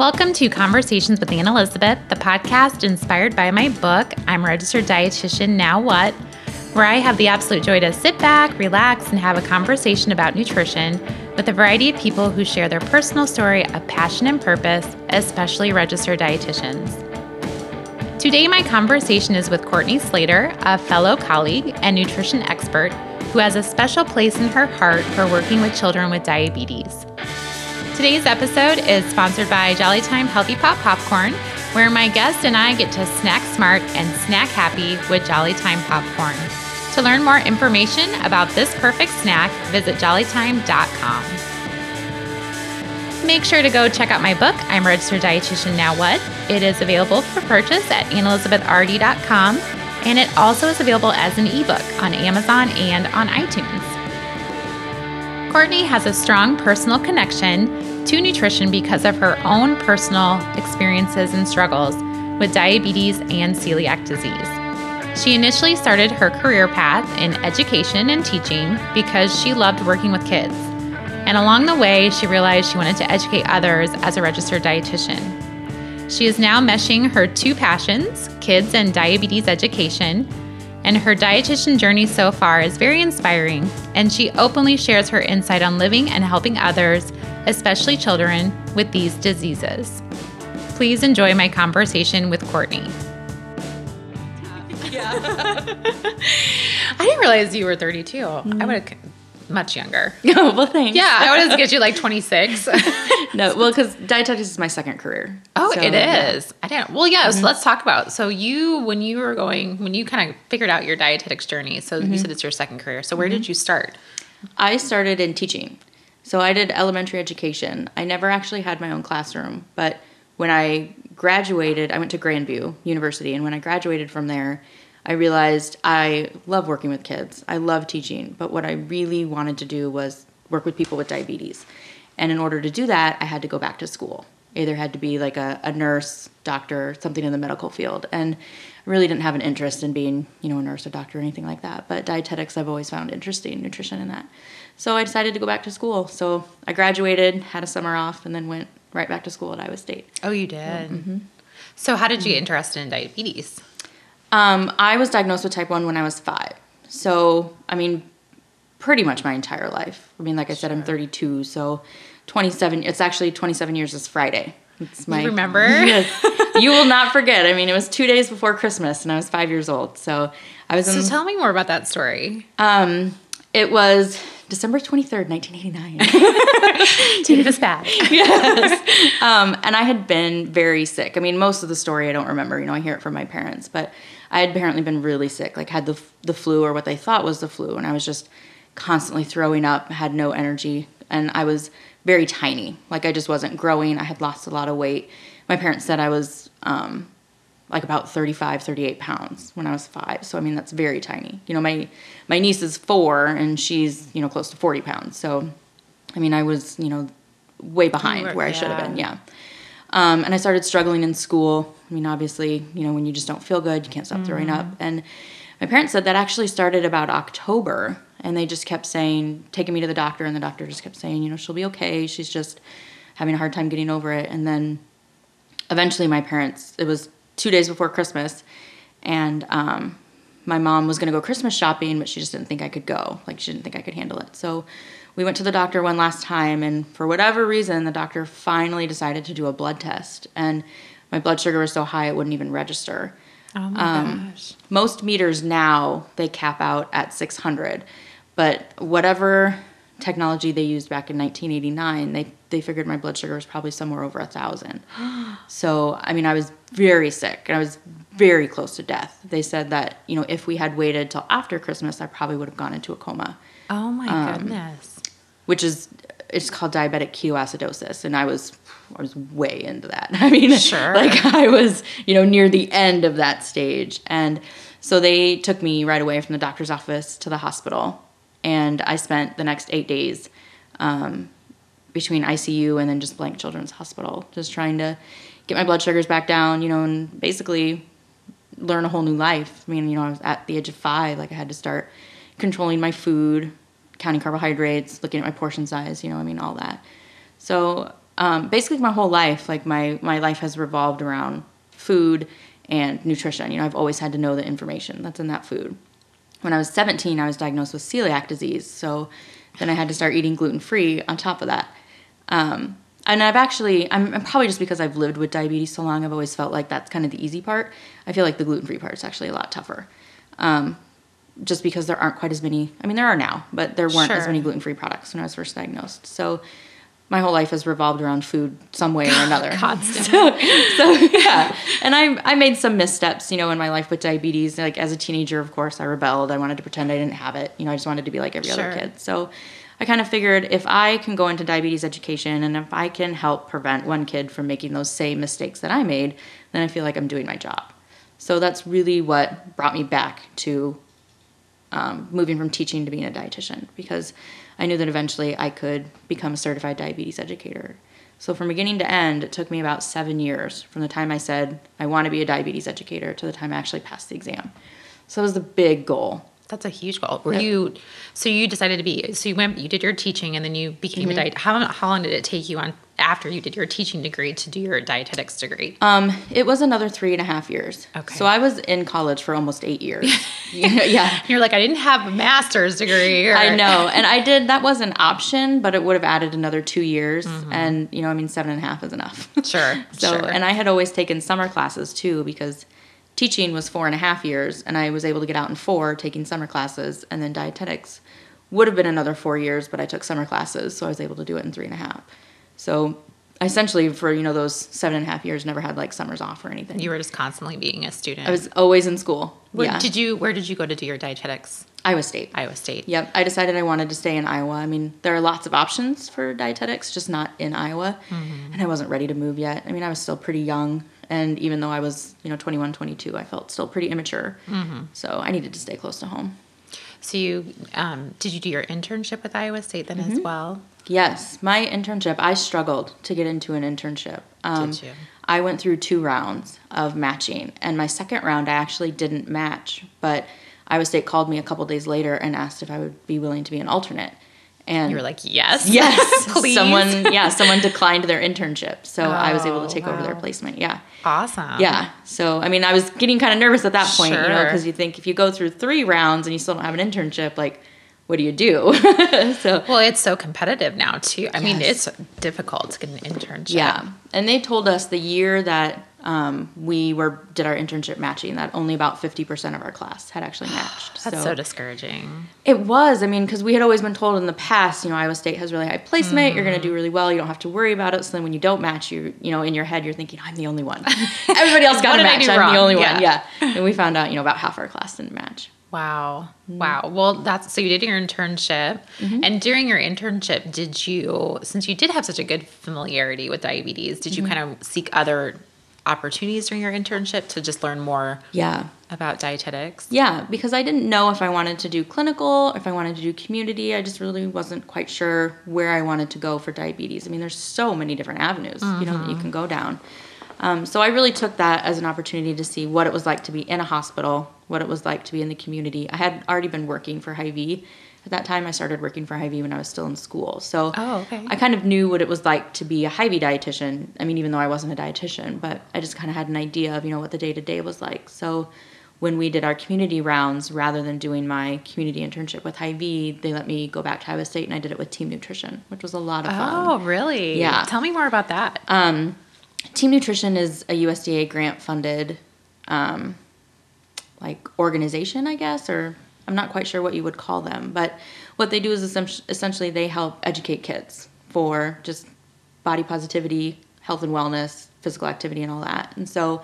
Welcome to Conversations with Anne Elizabeth, the podcast inspired by my book, I'm a Registered Dietitian Now What, where I have the absolute joy to sit back, relax, and have a conversation about nutrition with a variety of people who share their personal story of passion and purpose, especially registered dietitians. Today, my conversation is with Courtney Slater, a fellow colleague and nutrition expert who has a special place in her heart for working with children with diabetes. Today's episode is sponsored by Jolly Time Healthy Pop Popcorn, where my guest and I get to snack smart and snack happy with Jolly Time Popcorn. To learn more information about this perfect snack, visit jollytime.com. Make sure to go check out my book, I'm Registered Dietitian Now What. It is available for purchase at AnneElizabethRD.com, and it also is available as an ebook on Amazon and on iTunes. Courtney has a strong personal connection to nutrition because of her own personal experiences and struggles with diabetes and celiac disease. She initially started her career path in education and teaching because she loved working with kids. And along the way, she realized she wanted to educate others as a registered dietitian. She is now meshing her two passions, kids and diabetes education, and her dietitian journey so far is very inspiring, and she openly shares her insight on living and helping others, especially children, with these diseases. Please enjoy my conversation with Courtney. Yeah. I didn't realize you were 32. Mm-hmm. I would have much younger. Oh, well, thanks. Yeah, I would have get you like 26. no, well, because dietetics is my second career. Oh, so, it is. Yeah. I didn't. Well, yeah. Mm-hmm. So let's talk about. So you, when you were going, when you kind of figured out your dietetics journey. So mm-hmm. you said it's your second career. So where mm-hmm. did you start? I started in teaching. So I did elementary education. I never actually had my own classroom, but when I graduated, I went to Grandview University, and when I graduated from there, I realized I love working with kids. I love teaching, but what I really wanted to do was work with people with diabetes. And in order to do that, I had to go back to school. Either had to be like a, a nurse, doctor, something in the medical field. And I really didn't have an interest in being, you know, a nurse or doctor or anything like that. But dietetics I've always found interesting, nutrition and that. So I decided to go back to school. So I graduated, had a summer off, and then went right back to school at Iowa State. Oh, you did? Mm-hmm. So how did you get interested in diabetes? Um, I was diagnosed with type 1 when I was five. So, I mean, pretty much my entire life. I mean, like I said, I'm 32, so 27, it's actually 27 years this Friday. It's my, you remember? Yes. you will not forget. I mean, it was two days before Christmas and I was five years old. So I was So tell me more about that story. Um, it was December 23rd, 1989. Take us back. yes. Um, and I had been very sick. I mean, most of the story I don't remember. You know, I hear it from my parents, but I had apparently been really sick, like had the the flu or what they thought was the flu, and I was just constantly throwing up, had no energy, and I was very tiny. Like I just wasn't growing. I had lost a lot of weight. My parents said I was um, like about 35, 38 pounds when I was five. So I mean that's very tiny. You know, my my niece is four and she's you know close to 40 pounds. So I mean I was you know way behind where, where I should have been. Yeah. Um, and I started struggling in school. I mean, obviously, you know, when you just don't feel good, you can't stop mm-hmm. throwing up. And my parents said that actually started about October, and they just kept saying, taking me to the doctor, and the doctor just kept saying, you know, she'll be okay. She's just having a hard time getting over it. And then eventually, my parents, it was two days before Christmas, and um, my mom was going to go Christmas shopping, but she just didn't think I could go. Like, she didn't think I could handle it. So we went to the doctor one last time, and for whatever reason, the doctor finally decided to do a blood test. And my blood sugar was so high it wouldn't even register. Oh my um, gosh. Most meters now, they cap out at 600. But whatever technology they used back in 1989, they, they figured my blood sugar was probably somewhere over a thousand. so, I mean, I was very sick and I was very close to death. They said that, you know, if we had waited till after Christmas, I probably would have gone into a coma. Oh my um, goodness which is it's called diabetic ketoacidosis, and I was I was way into that. I mean, sure. like I was you know near the end of that stage, and so they took me right away from the doctor's office to the hospital, and I spent the next eight days um, between ICU and then just Blank children's hospital, just trying to get my blood sugars back down, you know, and basically learn a whole new life. I mean, you know, I was at the age of five, like I had to start controlling my food, counting carbohydrates, looking at my portion size, you know, I mean, all that. So um, basically my whole life, like my my life has revolved around food and nutrition. You know, I've always had to know the information that's in that food. When I was 17, I was diagnosed with celiac disease, so then I had to start eating gluten free on top of that. Um, and I've actually, I'm, I'm probably just because I've lived with diabetes so long, I've always felt like that's kind of the easy part. I feel like the gluten free part is actually a lot tougher. Um, just because there aren't quite as many, I mean, there are now, but there weren't as many gluten free products when I was first diagnosed. So my whole life has revolved around food some way or another. Constantly. so yeah. And i i made some missteps you know in my life with diabetes. Like as a teenager of course i rebelled. I wanted to pretend i didn't have it. You know i just wanted to be like every other kid. So i kind of figured if i can go into diabetes education and if i can help prevent one kid from making those same mistakes that i made then i feel like i'm doing my job. So that's really what brought me back to um, moving from teaching to being a dietitian because I knew that eventually I could become a certified diabetes educator. So from beginning to end, it took me about seven years from the time I said I want to be a diabetes educator to the time I actually passed the exam. So it was the big goal. That's a huge goal. Were Yep. you so you decided to be so you went you did your teaching and then you became Mm-hmm. a diet how how long did it take you on after you did your teaching degree to do your dietetics degree? Um, it was another three and a half years. Okay. So I was in college for almost eight years. yeah. You're like I didn't have a master's degree. Or, I know. And I did, that was an option, but it would have added another two years. Mm-hmm. And, you know, I mean, seven and a half is enough. Sure. So, sure. and I had always taken summer classes too because teaching was four and a half years, and I was able to get out in four taking summer classes, and then dietetics would have been another four years, but I took summer classes, so I was able to do it in three and a half. So, essentially, for you know those seven and a half years, never had like summers off or anything. you were just constantly being a student. I was always in school. Where yeah, did you where did you go to do your dietetics? Iowa State. Iowa State. Yep, I decided I wanted to stay in Iowa. I mean, there are lots of options for dietetics, just not in Iowa. Mm-hmm. And I wasn't ready to move yet. I mean, I was still pretty young. And even though I was, you know, 21, 22, I felt still pretty immature. Mm-hmm. So I needed to stay close to home. So you um, did you do your internship with Iowa State then Mm-hmm. as well? Yes, my internship, I struggled to get into an internship. Um, Did you? I went through two rounds of matching, and my second round, I actually didn't match, but Iowa State called me a couple days later and asked if I would be willing to be an alternate. And You were like, yes, Yes, please. Someone, yeah, someone declined their internship, so I was able Oh, to take over their placement. Yeah, awesome. yeah. So I mean, I was getting kind of nervous at that point, you know, because you think if you go through three rounds and you still don't have an internship, like, what do you do? so Well, it's so competitive now too. I mean, it's difficult to get an internship. yeah, and they told us the year that um, we were did our internship matching that only about fifty percent of our class had actually matched. That's so, discouraging. It was. I mean, because we had always been told in the past, you know, Iowa State has really high placement. You're going Mm-hmm. to do really well. You don't have to worry about it. So then when you don't match, you you know, in your head, you're thinking, I'm the only one. Everybody else got a match. I'm wrong? the only Yeah. one. Yeah. And we found out, you know, about half our class didn't match. Wow. Mm-hmm. Wow. Well, that's so you did your internship. And during your internship, did you, since you did have such a good familiarity with diabetes, did you Mm-hmm. kind of seek other opportunities during your internship to just learn more Yeah. about dietetics? Yeah, because I didn't know if I wanted to do clinical, if I wanted to do community. I just really wasn't quite sure where I wanted to go for diabetes. I mean, there's so many different avenues, you know, that you can go down. Um, so I really took that as an opportunity to see what it was like to be in a hospital, what it was like to be in the community. I had already been working for Hy-Vee. At that time, I started working for Hy-Vee when I was still in school. So Oh, okay. I kind of knew what it was like to be a Hy-Vee dietitian. I mean, even though I wasn't a dietitian, but I just kind of had an idea of, you know, what the day-to-day was like. So when we did our community rounds, rather than doing my community internship with Hy-Vee, they let me go back to Iowa State and I did it with Team Nutrition, which was a lot of fun. Oh, really? Yeah. Tell me more about that. Um, Team Nutrition is a USDA grant funded, um, like organization, I guess, or I'm not quite sure what you would call them. But what they do is essentially they help educate kids for just body positivity, health and wellness, physical activity, and all that. And so,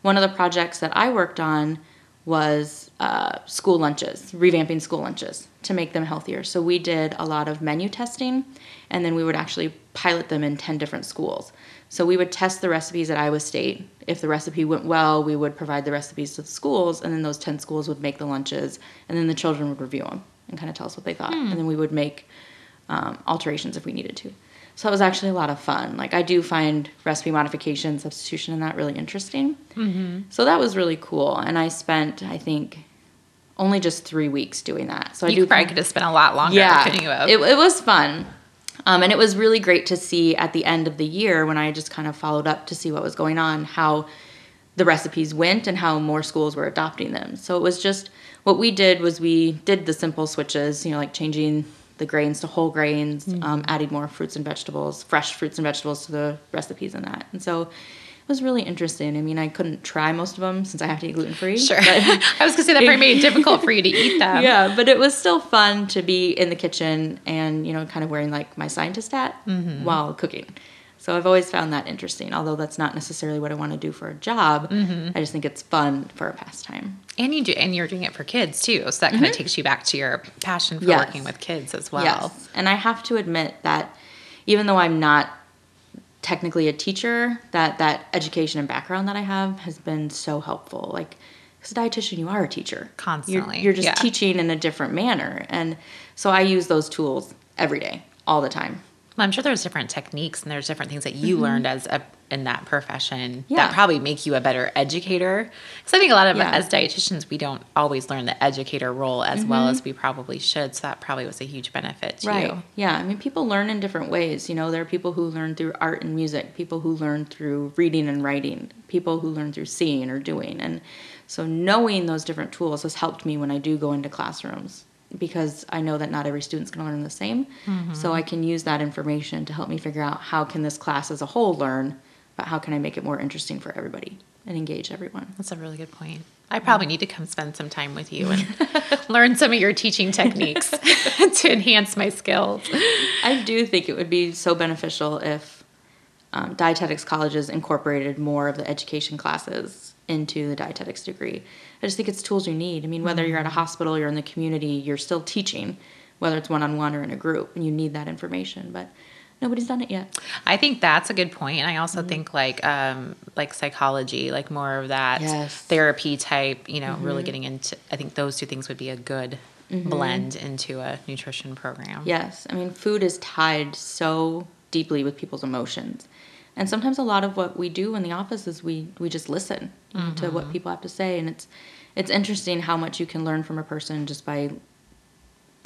one of the projects that I worked on was uh, school lunches, revamping school lunches to make them healthier. So we did a lot of menu testing, and then we would actually pilot them in 10 different schools. So we would test the recipes at Iowa State. If the recipe went well, we would provide the recipes to the schools, and then those 10 schools would make the lunches, and then the children would review them and kind of tell us what they thought. And then we would make um, alterations if we needed to. So it was actually a lot of fun. Like I do find recipe modification, substitution, and that really interesting. Mm-hmm. So that was really cool. And I spent, I think, only just three weeks doing that. So I you do probably could have spent a lot longer, yeah, it, it was fun. Um, and it was really great to see at the end of the year when I just kind of followed up to see what was going on, how the recipes went and how more schools were adopting them. So it was just what we did was we did the simple switches, you know, like changing the grains to whole grains, mm-hmm. um, adding more fruits and vegetables, fresh fruits and vegetables to the recipes and that. And so was really interesting. I mean, I couldn't try most of them since I have to eat gluten free. Sure. I was gonna say that probably made it difficult for you to eat them. Yeah, but it was still fun to be in the kitchen and you know, kind of wearing like my scientist hat mm-hmm. while cooking. So I've always found that interesting, although that's not necessarily what I want to do for a job. Mm-hmm. I just think it's fun for a pastime. And you do, and you're doing it for kids too, so that kind of mm-hmm. takes you back to your passion for yes. working with kids as well. Yes, and I have to admit that even though I'm not technically a teacher, that that education and background that I have has been so helpful. Like, as a dietitian, you are a teacher constantly. You're, you're just yeah. teaching in a different manner, and so I use those tools every day, all the time. Well, I'm sure there's different techniques and there's different things that you mm-hmm. learned as a in that profession yeah. that probably make you a better educator. Because I think a lot of yeah. as dietitians, we don't always learn the educator role as mm-hmm. well as we probably should. So that probably was a huge benefit to right. you. Yeah, I mean, people learn in different ways. You know, there are people who learn through art and music, people who learn through reading and writing, people who learn through seeing or doing, and so knowing those different tools has helped me when I do go into classrooms because I know that not every student's going to learn the same. Mm-hmm. So I can use that information to help me figure out how can this class as a whole learn, but how can I make it more interesting for everybody and engage everyone. That's a really good point. I probably need to come spend some time with you and learn some of your teaching techniques to enhance my skills. I do think it would be so beneficial if um, dietetics colleges incorporated more of the education classes into the dietetics degree I just think it's tools you need. I mean, whether mm-hmm. you're at a hospital, you're in the community, you're still teaching, whether it's one on one or in a group, and you need that information. But nobody's done it yet. I think that's a good point. And I also mm-hmm. think like um, like psychology, like more of that yes. therapy type. You know, mm-hmm. really getting into. I think those two things would be a good mm-hmm. blend into a nutrition program. Yes, I mean, food is tied so deeply with people's emotions. And sometimes a lot of what we do in the office is we, we just listen mm-hmm. to what mm-hmm. people have to say. And it's, it's interesting how much you can learn from a person just by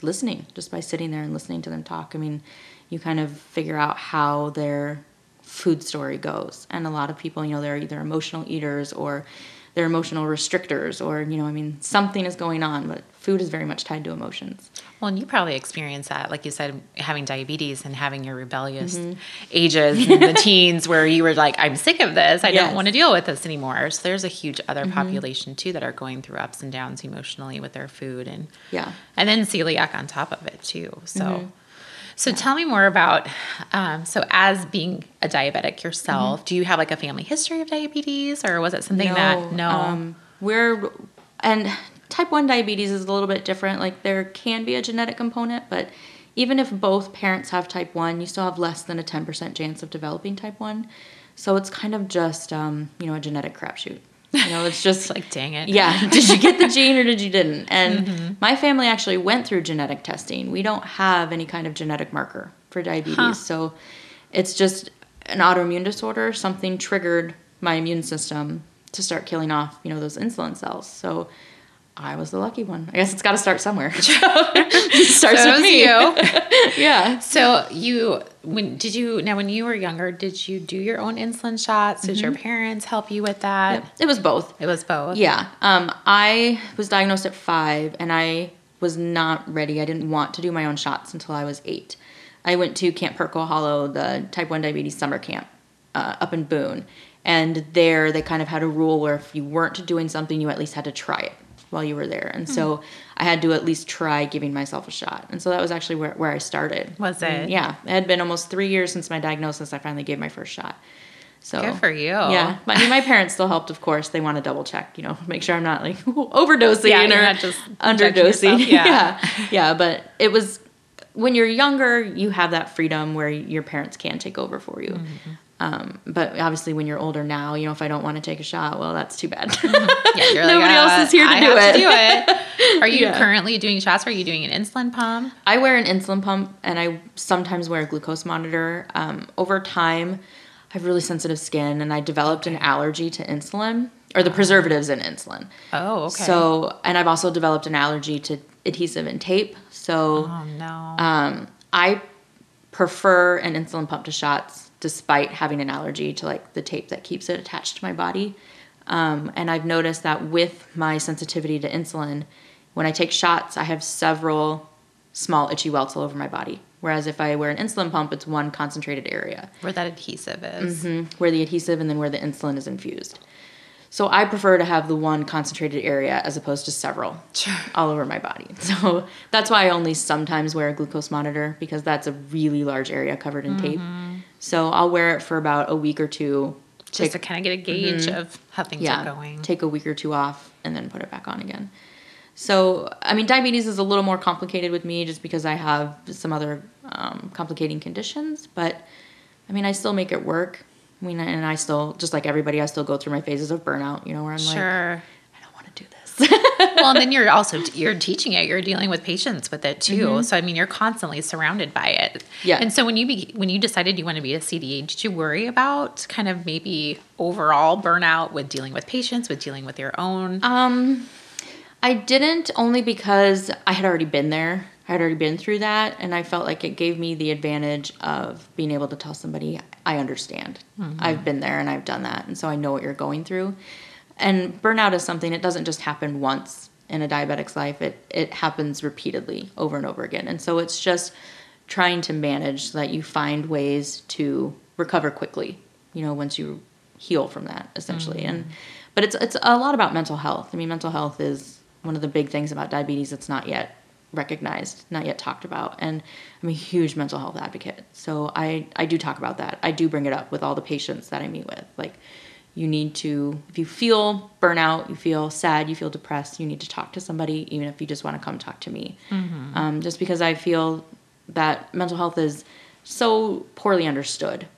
listening, just by sitting there and listening to them talk. I mean, you kind of figure out how their food story goes. And a lot of people, you know, they're either emotional eaters or they're emotional restrictors or you know i mean something is going on but food is very much tied to emotions well and you probably experience that like you said having diabetes and having your rebellious mm-hmm. ages in the teens where you were like i'm sick of this i yes. don't want to deal with this anymore so there's a huge other mm-hmm. population too that are going through ups and downs emotionally with their food and yeah and then celiac on top of it too so mm-hmm. So tell me more about um, so as being a diabetic yourself, mm-hmm. do you have like a family history of diabetes, or was it something no, that no? Um, we're and type one diabetes is a little bit different. Like there can be a genetic component, but even if both parents have type one, you still have less than a ten percent chance of developing type one. So it's kind of just um, you know a genetic crapshoot. You know, it's just like, dang it. Yeah. Did you get the gene or did you didn't? And mm-hmm. my family actually went through genetic testing. We don't have any kind of genetic marker for diabetes. Huh. So it's just an autoimmune disorder. Something triggered my immune system to start killing off, you know, those insulin cells. So I was the lucky one. I guess it's got to start somewhere. starts so with me. You. yeah. So you when did you now when you were younger did you do your own insulin shots? Did mm-hmm. your parents help you with that? It was both. It was both. Yeah. Um, I was diagnosed at five, and I was not ready. I didn't want to do my own shots until I was eight. I went to Camp Hertko Hollow, the type one diabetes summer camp, uh, up in Boone, and there they kind of had a rule where if you weren't doing something, you at least had to try it while you were there. And mm. so. I had to at least try giving myself a shot. And so that was actually where, where I started. Was it? And yeah. It had been almost three years since my diagnosis. I finally gave my first shot. So good for you. Yeah. I mean, my parents still helped, of course. They want to double check, you know, make sure I'm not like overdosing yeah, or just underdosing. Yeah. yeah. Yeah. But it was when you're younger, you have that freedom where your parents can take over for you. Mm-hmm. Um, but obviously, when you're older now, you know, if I don't want to take a shot, well, that's too bad. Yeah, Nobody like, uh, else is here to do it. To do it. Are you yeah. currently doing shots? Or are you doing an insulin pump? I wear an insulin pump, and I sometimes wear a glucose monitor. Um, over time, I have really sensitive skin, and I developed an allergy to insulin or the preservatives in insulin. Oh, okay. So, and I've also developed an allergy to adhesive and tape. So, oh no. Um, I prefer an insulin pump to shots despite having an allergy to like the tape that keeps it attached to my body. Um, and I've noticed that with my sensitivity to insulin, when I take shots, I have several small itchy welts all over my body. Whereas if I wear an insulin pump, it's one concentrated area Where that adhesive is. where the adhesive and then where the insulin is infused. So I prefer to have the one concentrated area as opposed to several Sure. all over my body. So that's why I only sometimes wear a glucose monitor because that's a really large area covered in tape. So I'll wear it for about a week or two. Just to kind of get a gauge of how things yeah, are going. take a week or two off and then put it back on again. So, I mean, diabetes is a little more complicated with me just because I have some other um, complicating conditions, but I mean, I still make it work. I mean, and I still, just like everybody, I still go through my phases of burnout, you know, where I'm like, sure. I don't want to do this. well, and then you're also you're teaching it. You're dealing with patients with it too. So I mean, you're constantly surrounded by it. Mm-hmm. Yeah. And so when you be, when you decided you want to be a CDA, did you worry about kind of maybe overall burnout with dealing with patients, with dealing with your own? Um, I didn't only because I had already been there. I had already been through that, and I felt like it gave me the advantage of being able to tell somebody, I understand. I've been there and I've done that, and so I know what you're going through. And burnout is something, it doesn't just happen once in a diabetic's life, it, it happens repeatedly over and over again. And so it's just trying to manage so that you find ways to recover quickly, you know, once you heal from that essentially. Mm-hmm. And but it's it's a lot about mental health. I mean, mental health is one of the big things about diabetes that's not yet recognized, not yet talked about. And I'm a huge mental health advocate. So I I do talk about that. I do bring it up with all the patients that I meet with. Like you need to if you feel burnout, you feel sad, you feel depressed, you need to talk to somebody even if you just want to come talk to me. Um, just because I feel that mental health is so poorly understood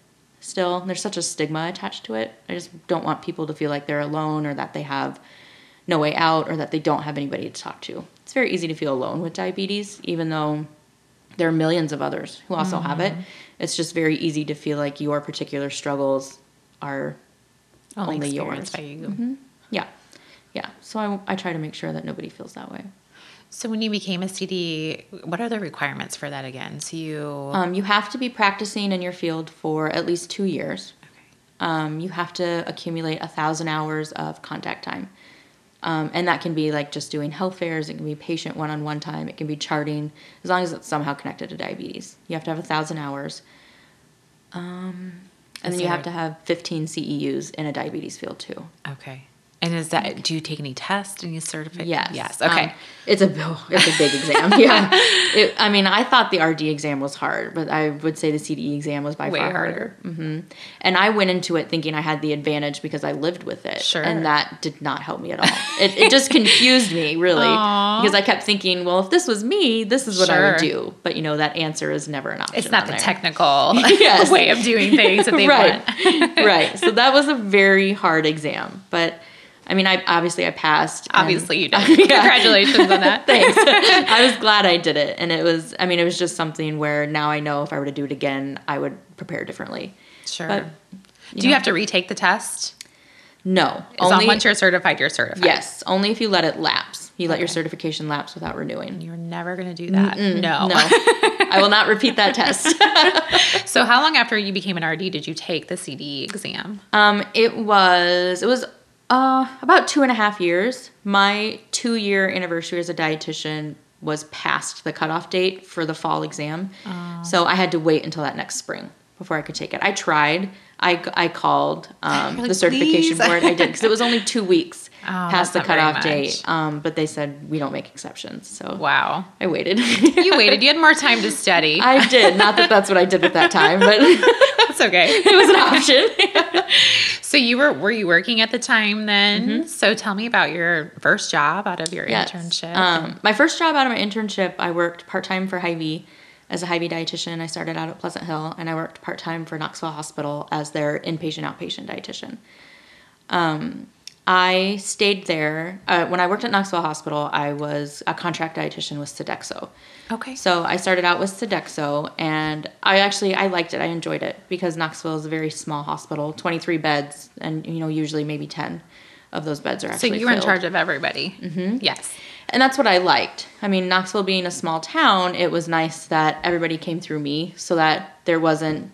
still. There's such a stigma attached to it. I just don't want people to feel like they're alone or that they have no way out or that they don't have anybody to talk to. It's very easy to feel alone with diabetes, even though there are millions of others who also have it. It's just very easy to feel like your particular struggles are only, yours. by you. yeah. Yeah. So I, I try to make sure that nobody feels that way. So when you became a CD, what are the requirements for that again? So you Um, you have to be practicing in your field for at least two years. okay. um, you have to accumulate a thousand hours of contact time. Um, and that can be like just doing health fairs, it can be patient one on one time, it can be charting, as long as it's somehow connected to diabetes. You have to have a thousand hours. Um, and then you have to have 15 CEUs in a diabetes field too. Okay. And is that do you take any tests, any certificate? Yes. Yes. Okay. Um, it's a it's a big exam. Yeah. It, I mean, I thought the RD exam was hard, but I would say the CDE exam was by Way far harder. hmm And I went into it thinking I had the advantage because I lived with it. Sure. And that did not help me at all. it, it just confused me really Aw. because I kept thinking, well, if this was me, this is what I would do. But you know, that answer is never an option. it's not the there. technical Yes. way of doing things that they right. want. right. So that was a very hard exam, but. I mean, I obviously I passed. and- Obviously you did. Yeah. Congratulations on that. Thanks. I was glad I did it. And it was, I mean, it was just something where now I know if I were to do it again, I would prepare differently. Sure. But, do you have to retake the test? No. It's on once you're certified, you're certified. yes, only if you let it lapse. You let your certification lapse without renewing. You're never going to do that. No. No. I will not repeat that test. So how long after you became an RD did you take the CDE exam? Um, it was, it was uh, about two and a half years. My two year anniversary as a dietitian was past the cutoff date for the fall exam. So I had to wait until that next spring before I could take it. I tried. I, I called um, like, the certification "Please." board. I did because it was only two weeks Oh, past the that's not very cutoff date. Um, but they said we don't make exceptions. So Wow. I waited. You waited. You had more time to study. I did. Not that that's what I did at that time, but That's okay. It was an option. So you were were you working at the time then? So tell me about your first job out of your Yes. internship. Um, my first job out of my internship, I worked part time for Hy-Vee as a Hy-Vee dietitian. I started out at Pleasant Hill, and I worked part time for Knoxville Hospital as their inpatient outpatient dietitian. Um, I stayed there uh, when I worked at Knoxville Hospital. I was a contract dietitian with Sodexo. okay. So I started out with Sodexo, and I actually I liked it. I enjoyed it because Knoxville is a very small hospital, twenty three beds, and you know usually maybe ten of those beds are actually. So you were in charge of everybody. Mm-hmm. Yes. and that's what I liked. I mean, Knoxville being a small town, it was nice that everybody came through me so that there wasn't,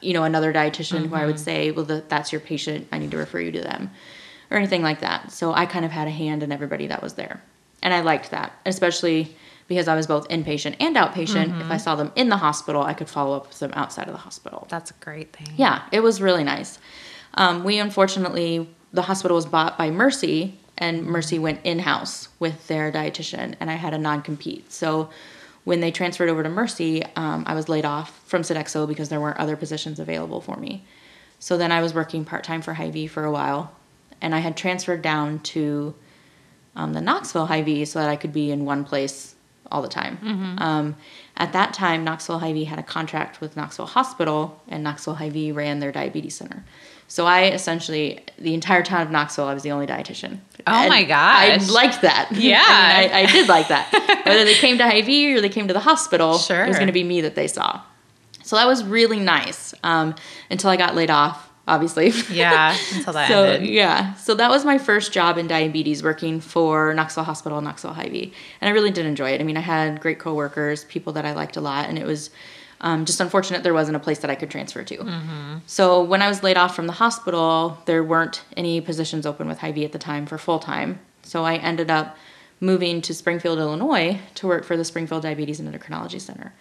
you know, another dietitian mm-hmm. who I would say, well, the, that's your patient. I need to refer you to them or anything like that. So I kind of had a hand in everybody that was there. And I liked that, especially because I was both inpatient and outpatient. Mm-hmm. If I saw them in the hospital, I could follow up with them outside of the hospital. That's a great thing. Yeah, it was really nice. Um, we unfortunately, the hospital was bought by Mercy, and Mercy went in house with their dietitian, and I had a non compete. So when they transferred over to Mercy, um, I was laid off from Sodexo because there weren't other positions available for me. So then I was working part time for Hy-Vee for a while, and I had transferred down to um, the Knoxville Hy-Vee so that I could be in one place all the time. Mm-hmm. Um, at that time, Knoxville Hy-Vee had a contract with Knoxville Hospital, and Knoxville Hy-Vee ran their diabetes center. So I essentially, the entire town of Knoxville, I was the only dietitian. Oh and my gosh. I liked that. Yeah. I, mean, I, I, did like that. Whether they came to Hy-Vee or they came to the hospital, sure. it was going to be me that they saw. So that was really nice um, until I got laid off, obviously. Yeah, until that so, ended. Yeah. So that was my first job in diabetes, working for Knoxville Hospital, Knoxville Hy-Vee. And I really did enjoy it. I mean, I had great coworkers, people that I liked a lot, and it was – um, just unfortunate there wasn't a place that I could transfer to. Mm-hmm. So when I was laid off from the hospital, there weren't any positions open with Hy-Vee at the time for full time. So I ended up moving to Springfield, Illinois to work for the Springfield Diabetes and Endocrinology Center.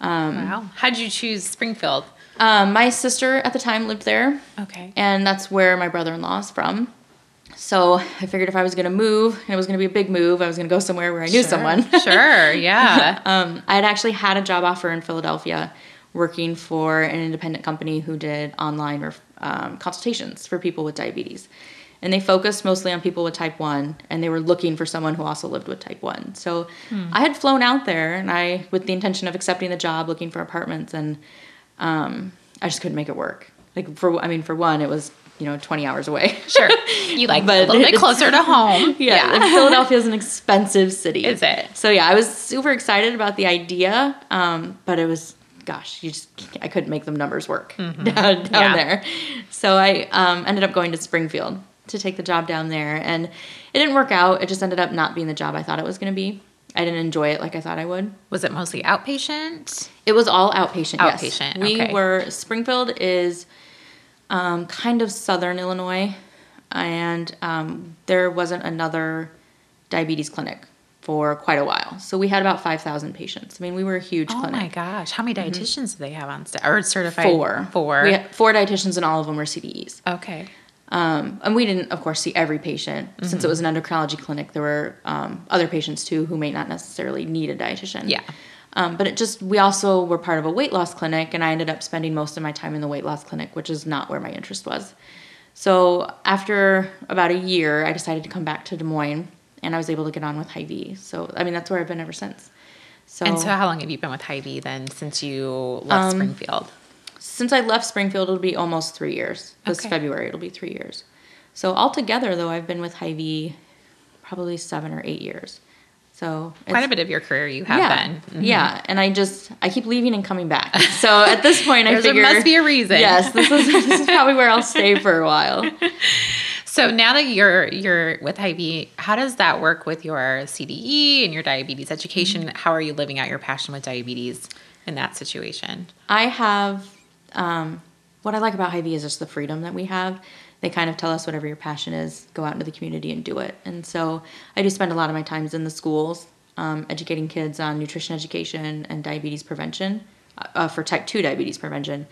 Um, wow. How'd you choose Springfield? Um, my sister at the time lived there. Okay. And that's where my brother in law is from. So I figured if I was going to move, and it was going to be a big move, I was going to go somewhere where I knew sure. someone. sure, yeah. um, I had actually had a job offer in Philadelphia working for an independent company who did online ref- um, consultations for people with diabetes. And they focused mostly on people with type 1, and they were looking for someone who also lived with type 1. So hmm. I had flown out there, and I, with the intention of accepting the job, looking for apartments, and um, I just couldn't make it work. Like, for, I mean, for one, it was you know 20 hours away. Sure, you like but a little bit closer to home. Yeah, yeah. Philadelphia is an expensive city. Is it? So yeah, I was super excited about the idea, um, but it was gosh, you just I couldn't make the numbers work mm-hmm. down, down yeah. there. So I um, ended up going to Springfield to take the job down there, and it didn't work out. It just ended up not being the job I thought it was going to be. I didn't enjoy it like I thought I would. Was it mostly outpatient? It was all outpatient. Outpatient. Yes. We okay. were Springfield is um, kind of southern Illinois, and um, there wasn't another diabetes clinic for quite a while. So we had about 5,000 patients. I mean, we were a huge oh clinic. Oh my gosh! How many mm-hmm. dietitians mm-hmm. do they have on staff? Or certified? Four. Four. We had four dietitians and all of them were CDEs. Okay. Um, and we didn't, of course, see every patient. Mm-hmm. Since it was an endocrinology clinic, there were um, other patients too who may not necessarily need a dietitian. Yeah. Um, but it just, we also were part of a weight loss clinic, and I ended up spending most of my time in the weight loss clinic, which is not where my interest was. So after about a year, I decided to come back to Des Moines, and I was able to get on with Hy-Vee. So, I mean, that's where I've been ever since. So, and so, how long have you been with Hy-Vee then since you left um, Springfield? Since I left Springfield, it'll be almost three years. This okay. February, it'll be three years. So, altogether, though, I've been with Hy-Vee probably seven or eight years. So quite a bit of your career you have yeah, been. Mm-hmm. Yeah, and I just I keep leaving and coming back. So at this point, I figure there must be a reason. Yes, this is this is probably where I'll stay for a while. So now that you're you're with Hy-Vee, how does that work with your CDE and your diabetes education? Mm-hmm. How are you living out your passion with diabetes in that situation? I have um, what I like about Hy-Vee is just the freedom that we have they kind of tell us whatever your passion is, go out into the community and do it. And so I do spend a lot of my times in the schools, um, educating kids on nutrition education and diabetes prevention uh, for type 2 diabetes prevention.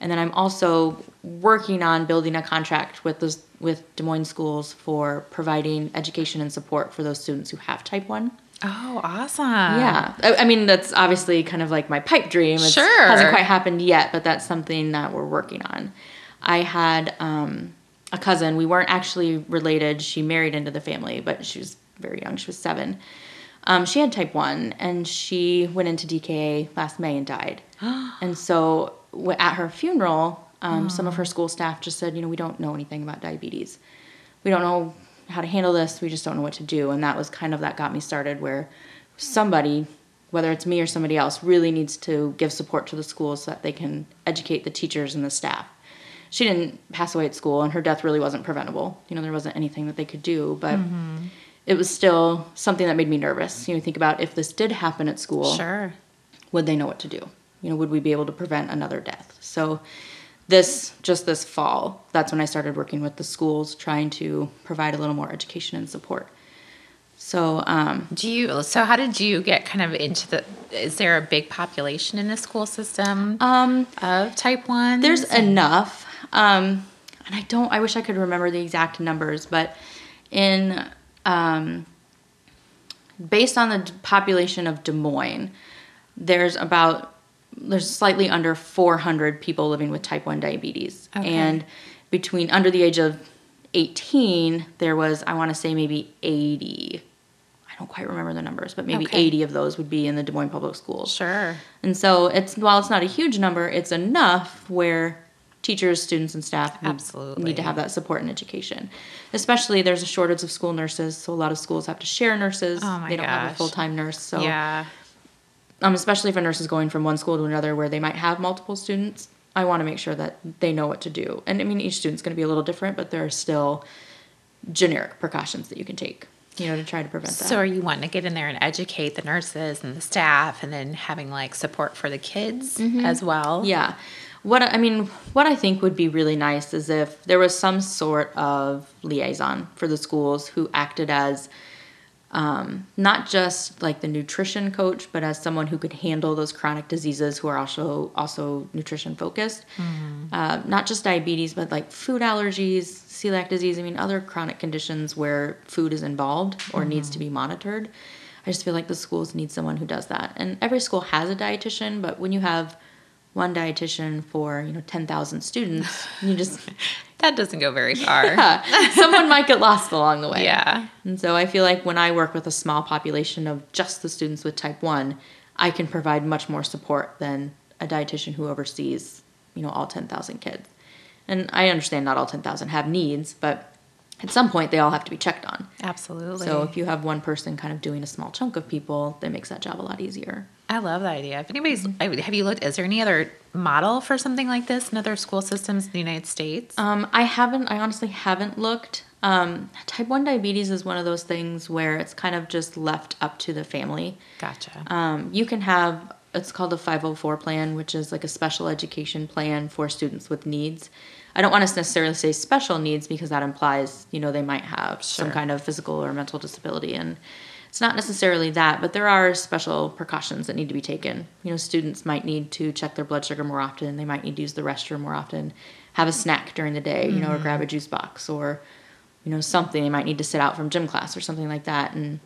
And then I'm also working on building a contract with those with Des Moines schools for providing education and support for those students who have type 1. Oh, awesome. Yeah. I, I, mean, that's obviously kind of like my pipe dream. It sure. hasn't quite happened yet, but that's something that we're working on. I had um, a cousin. We weren't actually related. She married into the family, but she was very young. She was seven. Um, she had type 1 and she went into DKA last May and died. and so at her funeral, um, some of her school staff just said, you know, we don't know anything about diabetes. We don't know how to handle this. We just don't know what to do. And that was kind of that got me started where somebody, whether it's me or somebody else, really needs to give support to the schools so that they can educate the teachers and the staff she didn't pass away at school and her death really wasn't preventable. You know, there wasn't anything that they could do, but mm-hmm. it was still something that made me nervous. You know, think about if this did happen at school, Sure. would they know what to do? You know, would we be able to prevent another death? So this just this fall, that's when I started working with the schools trying to provide a little more education and support. So um, Do you? So how did you get kind of into the? Is there a big population in the school system um, of type one? there's enough, um, and I don't. I wish I could remember the exact numbers, but in um, based on the population of Des Moines, there's about there's slightly under 400 people living with type 1 diabetes Okay. and between under the age of 18 there was i want to say maybe 80 i don't quite remember the numbers but maybe Okay. 80 of those would be in the des moines public schools Sure. and so it's while it's not a huge number it's enough where teachers students and staff Absolutely. need to have that support and education especially there's a shortage of school nurses so a lot of schools have to share nurses Oh my they don't have a full-time nurse so yeah. Um, especially if a nurse is going from one school to another where they might have multiple students, I want to make sure that they know what to do. And I mean, each student's going to be a little different, but there are still generic precautions that you can take, you know, to try to prevent that. So are you wanting to get in there and educate the nurses and the staff, and then having like support for the kids as well? Mm-hmm. Yeah. What I mean, what I think would be really nice is if there was some sort of liaison for the schools who acted as um, not just like the nutrition coach, but as someone who could handle those chronic diseases who are also also nutrition focused. Uh, not just diabetes, but like food allergies, celiac disease. I mean, other chronic conditions where food is involved or needs to be monitored. I just feel like the schools need someone who does that. And every school has a dietitian, but when you have one dietitian for you know ten thousand students, you just That doesn't go very far. yeah, someone might get lost along the way. Yeah. And so I feel like when I work with a small population of just the students with type 1, I can provide much more support than a dietitian who oversees, you know, all 10,000 kids. And I understand not all 10,000 have needs, but at some point they all have to be checked on. Absolutely. So if you have one person kind of doing a small chunk of people, that makes that job a lot easier. I love that idea. If anybody's, would- have you looked? Is there any other model for something like this in other school systems in the United States? Um, I haven't. I honestly haven't looked. Um, type one diabetes is one of those things where it's kind of just left up to the family. gotcha. Um, you can have it's called a 504 plan, which is like a special education plan for students with needs. I don't want to necessarily say special needs because that implies you know they might have some kind of physical or mental disability and. It's not necessarily that, but there are special precautions that need to be taken. You know, students might need to check their blood sugar more often. They might need to use the restroom more often, have a snack during the day, you know, or mm-hmm. grab a juice box or, you know, something. They might need to sit out from gym class or something like that. And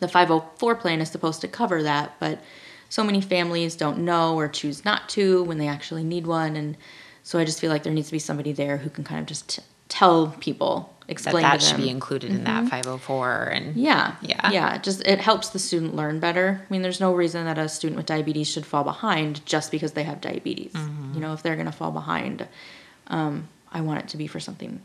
the 504 plan is supposed to cover that, but so many families don't know or choose not to when they actually need one. And so I just feel like there needs to be somebody there who can kind of just t- tell people, explain that to should be included in that 504 and Yeah. Yeah. Yeah. it Just it helps the student learn better. I mean, there's no reason that a student with diabetes should fall behind just because they have diabetes. Mm-hmm. You know, if they're going to fall behind, um, I want it to be for something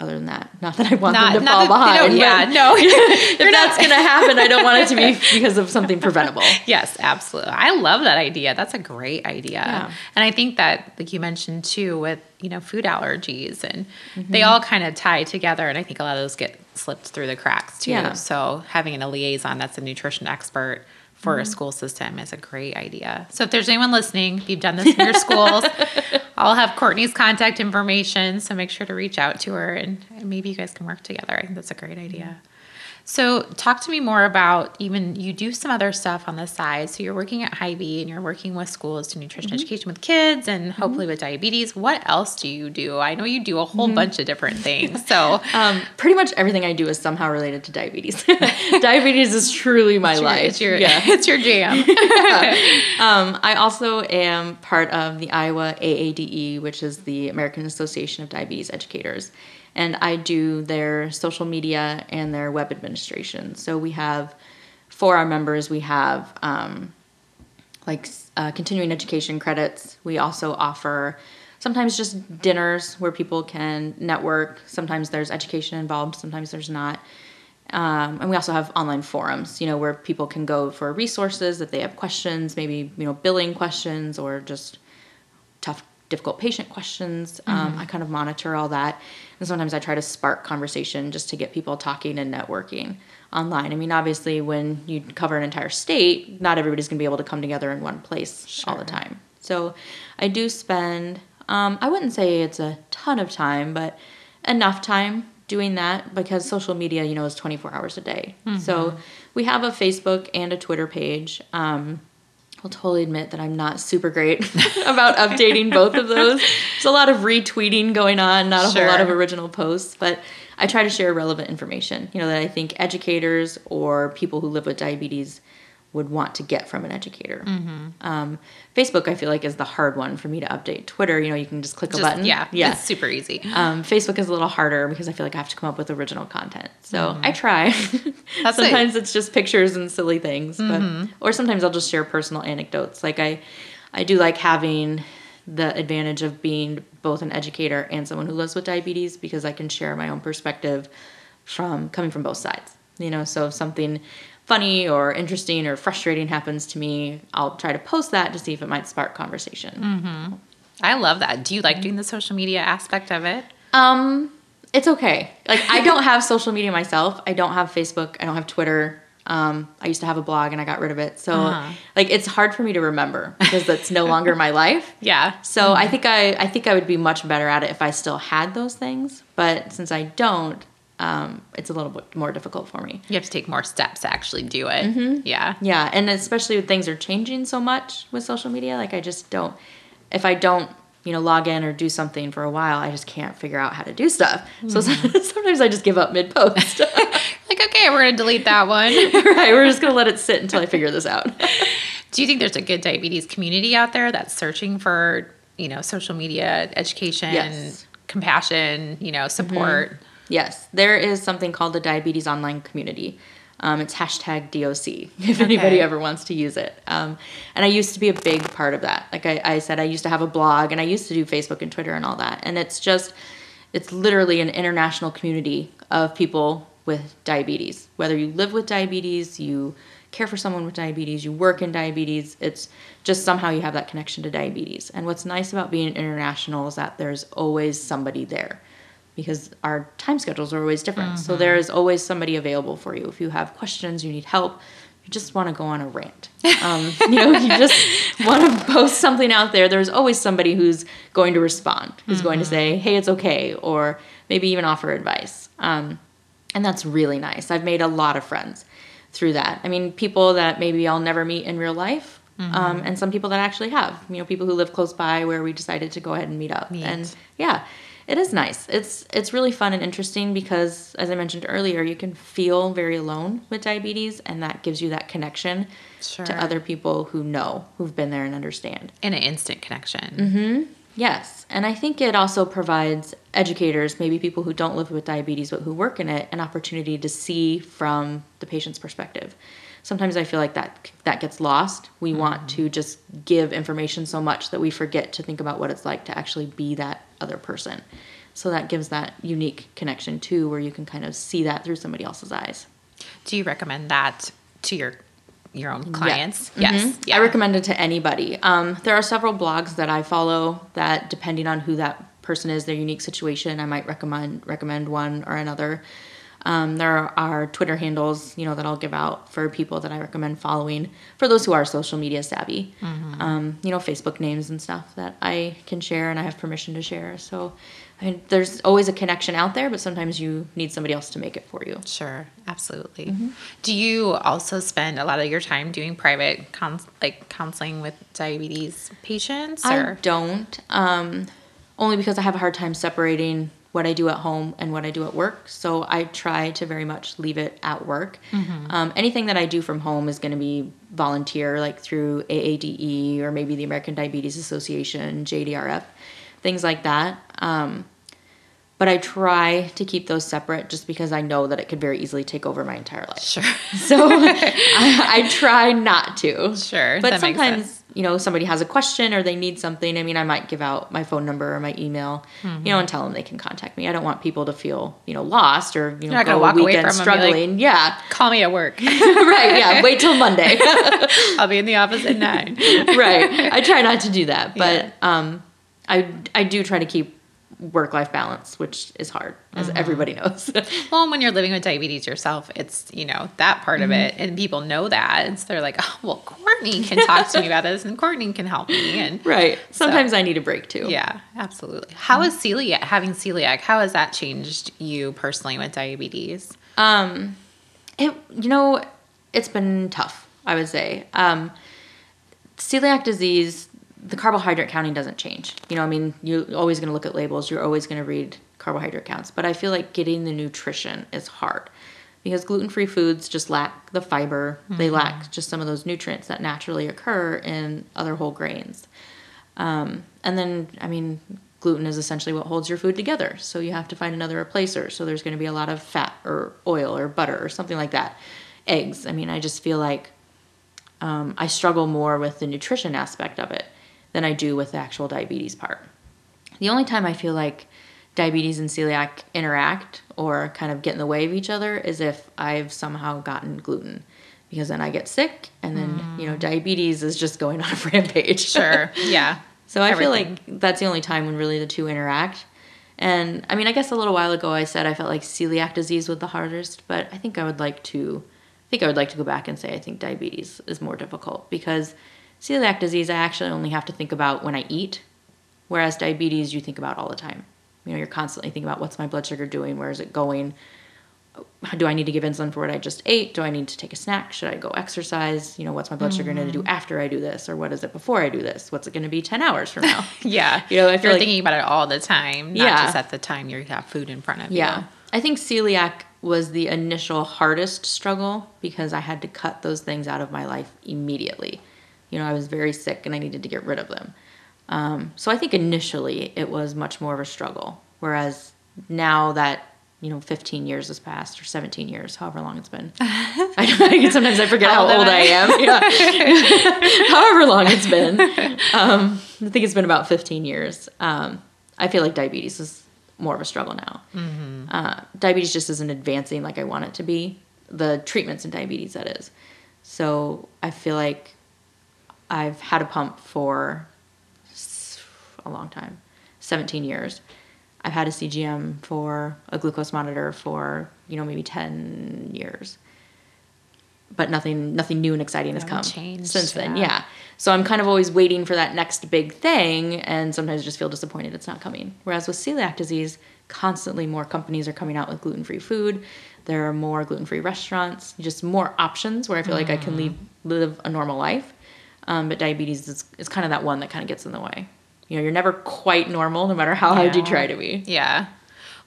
other than that. Not that I want not, them to fall behind. yeah, no. if that's going to happen, I don't want it to be because of something preventable. Yes, absolutely. I love that idea. That's a great idea. Yeah. And I think that, like you mentioned too, with, you know, food allergies and Mm-hmm. they all kind of tie together. And I think a lot of those get slipped through the cracks too. Yeah. So having a liaison that's a nutrition expert for Mm-hmm. a school system is a great idea. So if there's anyone listening, if you've done this in your schools, I'll have Courtney's contact information. So make sure to reach out to her and, and maybe you guys can work together. I think that's a great idea. So, talk to me more about even you do some other stuff on the side. So, you're working at Hy-Vee and you're working with schools to nutrition education with kids and hopefully with diabetes. What else do you do? I know you do a whole bunch of different things. So, Um, pretty much everything I do is somehow related to diabetes. diabetes is truly my life. it's your yeah. it's your jam. Um, I also am part of the Iowa AADE, which is the American Association of Diabetes Educators. And I do their social media and their web administration. So we have, for our members, we have um, like uh, continuing education credits. We also offer sometimes just dinners where people can network. Sometimes there's education involved, sometimes there's not. Um, and we also have online forums, you know, where people can go for resources if they have questions, maybe you know billing questions or just difficult patient questions. Um, Mm-hmm. I kind of monitor all that. And sometimes I try to spark conversation just to get people talking and networking online. I mean, obviously, when you cover an entire state, not everybody's going to be able to come together in one place all the time. So I do spend, um, I wouldn't say it's a ton of time, but enough time doing that because social media, you know, is 24 hours a day. So we have a Facebook and a Twitter page. Um, I'll totally admit that I'm not super great about updating both of those. There's a lot of retweeting going on, not a whole lot of original posts, but I try to share relevant information, you know, that I think educators or people who live with diabetes would want to get from an educator. Mm-hmm. Um, Facebook, I feel like, is the hard one for me to update. Twitter, you know, you can just click a button. yeah, Yeah. it's super easy. Um, Facebook is a little harder because I feel like I have to come up with original content. So I try. Mm-hmm. That's it. sometimes it's just pictures and silly things, but Mm-hmm. or sometimes I'll just share personal anecdotes. Like I, I do like having the advantage of being both an educator and someone who lives with diabetes because I can share my own perspective from coming from both sides. You know, so if something funny or interesting or frustrating happens to me, I'll try to post that to see if it might spark conversation. Mm-hmm. I love that. Do you like doing the social media aspect of it? Um, it's okay. Like I don't have social media myself. I don't have Facebook. I don't have Twitter. Um, I used to have a blog and I got rid of it. So Uh-huh. like it's hard for me to remember because that's no longer my life. Yeah. So I think I I think I would be much better at it if I still had those things. But since I don't, um, it's a little bit more difficult for me. You have to take more steps to actually do it. Mm-hmm. Yeah. Yeah, and especially when things are changing so much with social media, like I just don't. If I don't, you know, log in or do something for a while, I just can't figure out how to do stuff. So sometimes I just give up mid post. Like, okay, we're going to delete that one. right, we're just gonna let it sit until I figure this out. Do you think there's a good diabetes community out there that's searching for, you know, social media education, Yes. compassion, you know, support? Yes, there is something called the Diabetes Online Community. Um, it's hashtag DOC if anybody ever wants to use it. Um, and I used to be a big part of that. Like I, I said, I used to have a blog and I used to do Facebook and Twitter and all that. And it's just, it's literally an international community of people with diabetes. Whether you live with diabetes, you care for someone with diabetes, you work in diabetes, it's just somehow you have that connection to diabetes. And what's nice about being international is that there's always somebody there because our time schedules are always different. So there is always somebody available for you. If you have questions, you need help, you just want to go on a rant. Um, you know, you just want to post something out there. There's always somebody who's going to respond, who's going to say, "Hey, it's okay," or maybe even offer advice. Um, and that's really nice. I've made a lot of friends through that. I mean, people that maybe I'll never meet in real life. Um, and some people that actually have, you know, people who live close by where we decided to go ahead and meet up. Neat. And yeah, it is nice. It's it's really fun and interesting because, as I mentioned earlier, you can feel very alone with diabetes, and that gives you that connection Sure. to other people who know, who've been there and understand. In an instant connection. Mm-hmm. Yes, and I think it also provides educators, maybe people who don't live with diabetes but who work in it, an opportunity to see from the patient's perspective. Sometimes I feel like that that gets lost. We want to just give information so much that we forget to think about what it's like to actually be that other person. So that gives that unique connection too, where you can kind of see that through somebody else's eyes. Do you recommend that to your your own Yeah. clients? Mhm. Yes. Yeah. I recommend it to anybody. Um, there are several blogs that I follow that, depending on who that person is, their unique situation, I might recommend recommend one or another. Um, there are Twitter handles, you know, that I'll give out for people that I recommend following for those who are social media savvy. Um, you know, Facebook names and stuff that I can share and I have permission to share. So, I mean, there's always a connection out there, but sometimes you need somebody else to make it for you. Sure, absolutely. Mm-hmm. Do you also spend a lot of your time doing private cons- like counseling with diabetes patients I don't, um, only because I have a hard time separating what I do at home and what I do at work. So I try to very much leave it at work. Um, anything that I do from home is going to be volunteer, like through AADE or maybe the American Diabetes Association, JDRF, things like that. Um, but I try to keep those separate just because I know that it could very easily take over my entire life. Sure. So I, I try not to. Sure, But sometimes, you know, somebody has a question or they need something. I mean, I might give out my phone number or my email, you know, and tell them they can contact me. I don't want people to feel, you know, lost or, you know, You're not go walk away weekend from 'em and be like- struggling. yeah. Call me at work. right. Yeah. Wait till Monday. I'll be in the office at nine. right. I try not to do that, but um, I I do try to keep work life balance, which is hard, as Mm-hmm. everybody knows. Well, when you're living with diabetes yourself, it's, you know, that part Mm-hmm. of it. And people know that. And so they're like, oh, well, Courtney can talk to me about this and Courtney can help me. And right. Sometimes I need a break too. yeah, absolutely. How is celiac, having celiac, how has that changed you personally with diabetes? Um, it you know, it's been tough. I would say. Um, celiac disease, the carbohydrate counting doesn't change. You know, I mean, you're always going to look at labels. You're always going to read carbohydrate counts. But I feel like getting the nutrition is hard because gluten-free foods just lack the fiber. They lack just some of those nutrients that naturally occur in other whole grains. Um, and then, I mean, gluten is essentially what holds your food together. So you have to find another replacer. So there's going to be a lot of fat or oil or butter or something like that. Eggs. I mean, I just feel like um, I struggle more with the nutrition aspect of it than I do with the actual diabetes part. The only time I feel like diabetes and celiac interact or kind of get in the way of each other is if I've somehow gotten gluten. Because then I get sick, and then you know mm. diabetes is just going on a rampage. Sure. Yeah. So I feel like that's the only time when really the two interact. And I mean, I guess a little while ago I said I felt like celiac disease was the hardest, but I think I would like to I think I would like to go back and say I think diabetes is more difficult because celiac disease I actually only have to think about when I eat, whereas diabetes you think about all the time. You know, you're constantly thinking about what's my blood sugar doing, where is it going? do I need to give insulin for what I just ate? Do I need to take a snack? Should I go exercise? You know, what's my blood sugar going to do mm-hmm. after I do this? Or what is it before I do this? What's it going to be 10 hours from now? Yeah. You know, if You're like- thinking about it all the time, not Yeah. just at the time you have food in front of yeah. you. Yeah, I think celiac was the initial hardest struggle because I had to cut those things out of my life immediately. You know, I was very sick and I needed to get rid of them. Um, so I think initially it was much more of a struggle. Whereas now that you know, 15 years has passed or 17 years, however long it's been. I don't, sometimes I forget How how, old I I? am. Yeah. however long it's been. Um, I think it's been about 15 years. Um, I feel like diabetes is more of a struggle now. Uh, diabetes just isn't advancing like I want it to be. The treatments in diabetes, that is. So I feel like I've had a pump for a long time 17 years. I've had a CGM for a glucose monitor for, you know, maybe 10 years. But nothing nothing new and exciting has come changed, since then. yeah. Yeah. So I'm kind of always waiting for that next big thing and sometimes just feel disappointed it's not coming. Whereas with celiac disease, constantly more companies are coming out with gluten-free food. There are more gluten-free restaurants, just more options where I feel like I can live, live a normal life. Um, but diabetes is, is kind of that one that kind of gets in the way. You know, you're never quite normal no matter how hard you try to be. Yeah.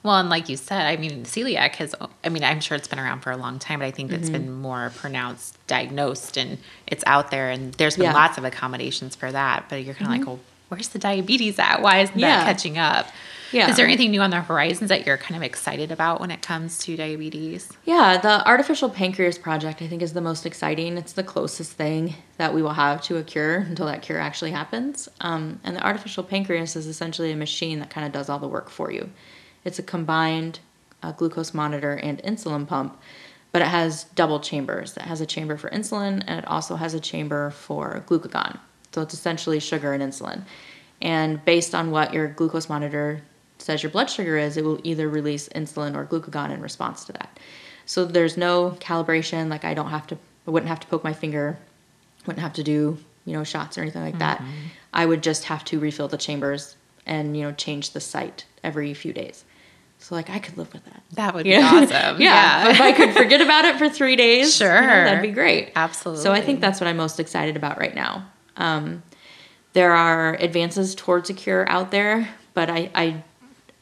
Well, and like you said, I mean, celiac has, I mean, I'm sure it's been around for a long time, but I think it's Mm-hmm. been more pronounced, diagnosed, and it's out there. And there's been Yeah. Mm-hmm. lots of accommodations for that. But you're kind of like, well, where's the diabetes at? Why isn't Yeah. that catching up? Yeah. Is there anything new on the horizons that you're kind of excited about when it comes to diabetes? Yeah, the artificial pancreas project I think is the most exciting. It's the closest thing that we will have to a cure until that cure actually happens. Um, and the artificial pancreas is essentially a machine that kind of does all the work for you. It's a combined uh, glucose monitor and insulin pump, but it has double chambers. It has a chamber for insulin and it also has a chamber for glucagon. So it's essentially sugar and insulin. And based on what your glucose monitor says your blood sugar is, it will either release insulin or glucagon in response to that. So there's no calibration. Like I don't have to, I wouldn't have to poke my finger, wouldn't have to do, you know, shots or anything like that. I would just have to refill the chambers and, you know, change the site every few days. So like I could live with that. That would be Yeah. awesome. yeah. But if I could forget about it for three days, you know, Sure. that'd be great. Absolutely. So I think that's what I'm most excited about right now. Um, there are advances towards a cure out there, but I, I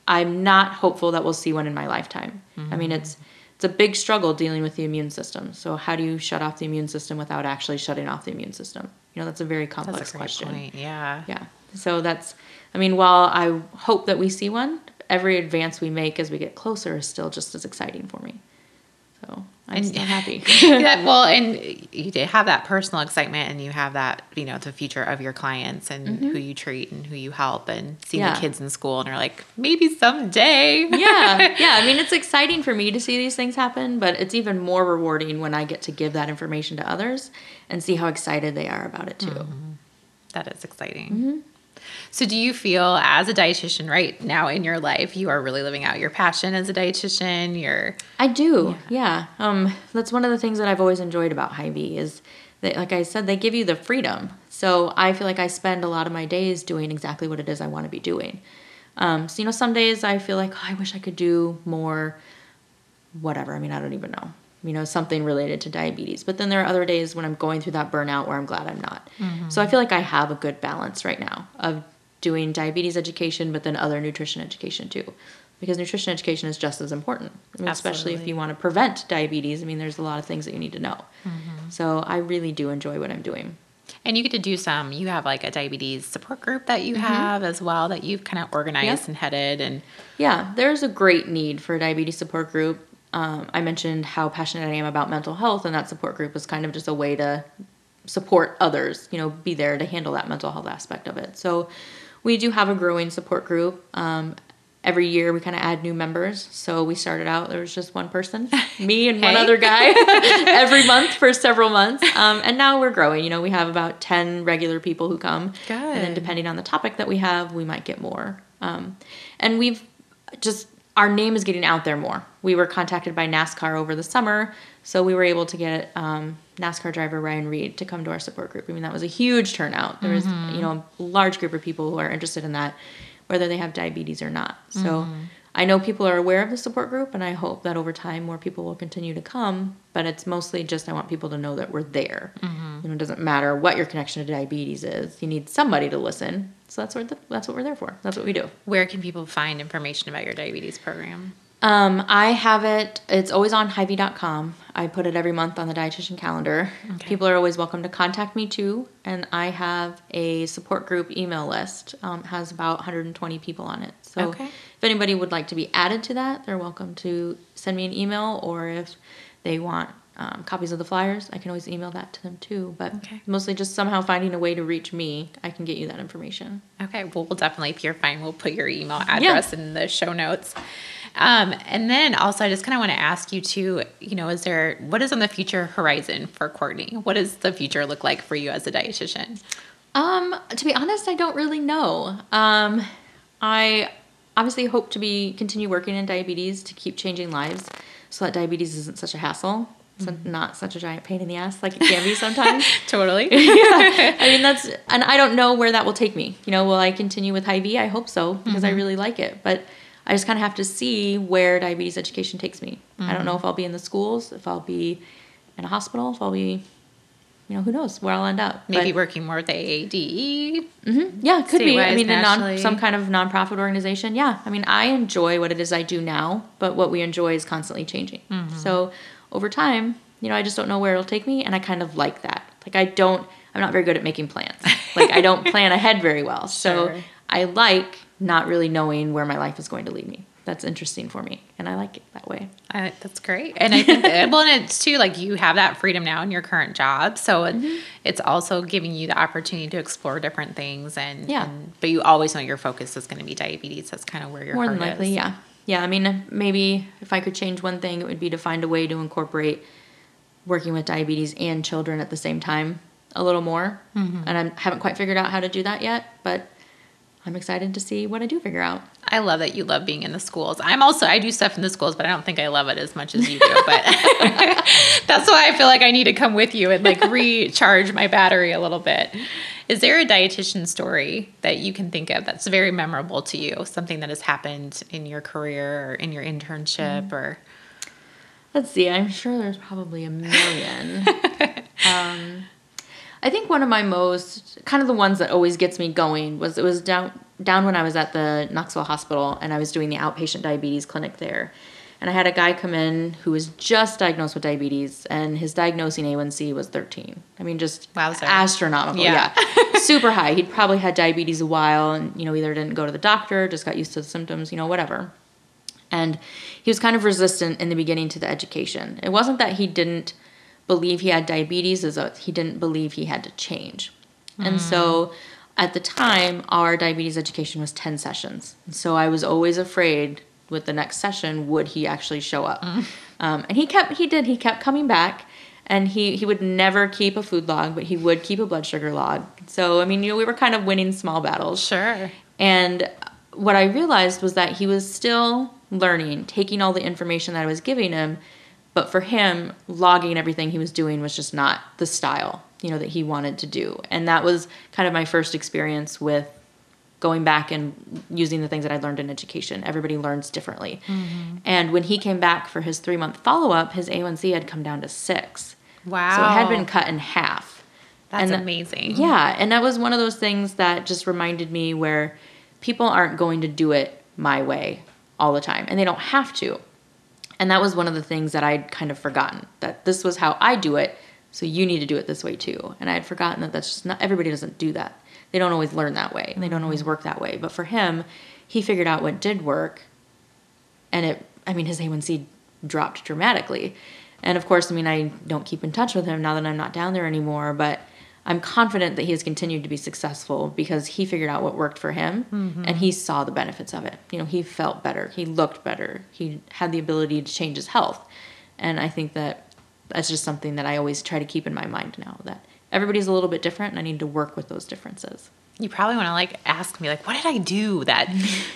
I'm not hopeful that we'll see one in my lifetime. I mean, it's it's a big struggle dealing with the immune system. So how do you shut off the immune system without actually shutting off the immune system? You know, that's a very complex that's a great question. point. Yeah. Yeah. So that's, I mean, while I hope that we see one, every advance we make as we get closer is still just as exciting for me. So I'm still happy. yeah, well, and you have that personal excitement, and you have that, you know, the future of your clients and who you treat and who you help, and seeing Mm-hmm. Yeah. the kids in school, and you're like, maybe someday. yeah. Yeah. I mean, it's exciting for me to see these things happen, but it's even more rewarding when I get to give that information to others and see how excited they are about it too. That is exciting. Mm-hmm. So, do you feel as a dietitian right now in your life, you are really living out your passion as a dietitian? You're I do, yeah. Um, that's one of the things that I've always enjoyed about Hy-Vee is that, like I said, they give you the freedom. So I feel like I spend a lot of my days doing exactly what it is I want to be doing. Um, so you know, some days I feel like oh, I wish I could do more, whatever. I mean, I don't even know. You know, something related to diabetes. But then there are other days when I'm going through that burnout where I'm glad I'm not. So I feel like I have a good balance right now of doing diabetes education, but then other nutrition education too. Because nutrition education is just as important, I mean, especially if you want to prevent diabetes. I mean, there's a lot of things that you need to know. So I really do enjoy what I'm doing. And you get to do some. You have like a diabetes support group that you have as well that you've kind of organized Mm-hmm. And headed. And Yeah, there's a great need for a diabetes support group. Um, I mentioned how passionate I am about mental health, and that support group was kind of just a way to support others, you know, be there to handle that mental health aspect of it. So we do have a growing support group. Um, every year we kind of add new members. So we started out, there was just one person, me and one other guy every month for several months. Um, and now we're growing. You know, we have about 10 regular people who come. And then depending on the topic that we have, we might get more. Um, and we've just, our name is getting out there more. We were contacted by NASCAR over the summer, so we were able to get um, NASCAR driver Ryan Reed to come to our support group. I mean, that was a huge turnout. There was, mm-hmm. you know, a large group of people who are interested in that, whether they have diabetes or not. So mm-hmm. I know people are aware of the support group, and I hope that over time more people will continue to come. But it's mostly just I want people to know that we're there. Mm-hmm. You know, it doesn't matter what your connection to diabetes is. You need somebody to listen. So that's what the, that's what we're there for. That's what we do. where can people find information about your diabetes program? Um, I have it. It's always on Hy-Vee.com. I put it every month on the dietitian calendar. Okay. People are always welcome to contact me too. And I have a support group email list. Um, has about 120 people on it. So Okay. if anybody would like to be added to that, they're welcome to send me an email. Or if they want um, copies of the flyers, I can always email that to them too. But Okay. mostly just somehow finding a way to reach me, I can get you that information. Okay, well, we'll definitely, if you're fine, we'll put your email address in the show notes. Um, and then also, I just kind of want to ask you too, you know, is there, what is on the future horizon for Courtney? What does the future look like for you as a dietitian? Um, to be honest, I don't really know. Um, I obviously hope to be continue working in diabetes to keep changing lives, so that diabetes isn't such a hassle, so not such a giant pain in the ass like it can be sometimes. Totally. yeah, I mean that's, and I don't know where that will take me. You know, will I continue with Hy-Vee? I hope so because I really like it, but. I just kind of have to see where diabetes education takes me. I don't know if I'll be in the schools, if I'll be in a hospital, if I'll be, you know, who knows where I'll end up. Maybe But- working more with AAD. yeah, it could be. I mean, a non, some kind of nonprofit organization. Yeah, I mean, I enjoy what it is I do now, but what we enjoy is constantly changing. Mm-hmm. So over time, you know, I just don't know where it'll take me, and I kind of like that. Like, I don't. I'm not very good at making plans. Like, I don't plan ahead very well. So Sure. I like not really knowing where my life is going to lead me. That's interesting for me, and I like it that way. I, that's great. And I think that, well, and it's too like you have that freedom now in your current job. So Mm-hmm. it's also giving you the opportunity to explore different things. And, Yeah. and- but you always know your focus is going to be diabetes. That's kind of where your More heart than likely, is. yeah. Yeah, I mean, maybe if I could change one thing, it would be to find a way to incorporate working with diabetes and children at the same time a little more. Mm-hmm. And I haven't quite figured out how to do that yet, but I'm excited to see what I do figure out. I love that you love being in the schools. I'm also I do stuff in the schools, but I don't think I love it as much as you do. But that's why I feel like I need to come with you and like recharge my battery a little bit. Is there a dietitian story that you can think of that's very memorable to you? Something that has happened in your career or in your internship or Let's see, I'm sure there's probably a million. um, I think one of my most kind of the ones that always gets me going was it was down down when I was at the Knoxville Hospital and I was doing the outpatient diabetes clinic there. And I had a guy come in who was just diagnosed with diabetes and his diagnosing A1C was 13. I mean just Wowzer. astronomical. Yeah. Yeah. Super high. He'd probably had diabetes a while and you know either didn't go to the doctor, just got used to the symptoms, you know, whatever and he was kind of resistant in the beginning to the education. It wasn't that he didn't believe he had diabetes, as he didn't believe he had to change. And so at the time, our diabetes education was 10 sessions. So I was always afraid with the next session, would he actually show up? Um, and he kept, he did, he kept coming back. And he, he would never keep a food log, but he would keep a blood sugar log. So, I mean, you know, we were kind of winning small battles. Sure. And what I realized was that he was still learning, taking all the information that I was giving him, but for him, logging everything he was doing was just not the style, you know, that he wanted to do. And that was kind of my first experience with going back and using the things that I learned in education. Everybody learns differently. Mm-hmm. And when he came back for his three month follow up, his A1C had come down to six. Wow. So it had been cut in half. That's and amazing. Yeah. And that was one of those things that just reminded me where people aren't going to do it my way all the time, and they don't have to. And that was one of the things that I'd kind of forgotten that this was how I do it, so you need to do it this way too. And I had forgotten that that's just not everybody doesn't do that they don't always learn that way. And they don't always work that way. But for him, he figured out what did work. And it, I mean, his A1C dropped dramatically. And of course, I mean, I don't keep in touch with him now that I'm not down there anymore, but I'm confident that he has continued to be successful because he figured out what worked for him mm-hmm. and he saw the benefits of it. You know, he felt better, he looked better, he had the ability to change his health. And I think that that's just something that I always try to keep in my mind now that everybody's a little bit different and I need to work with those differences. You probably want to like ask me like, what did I do that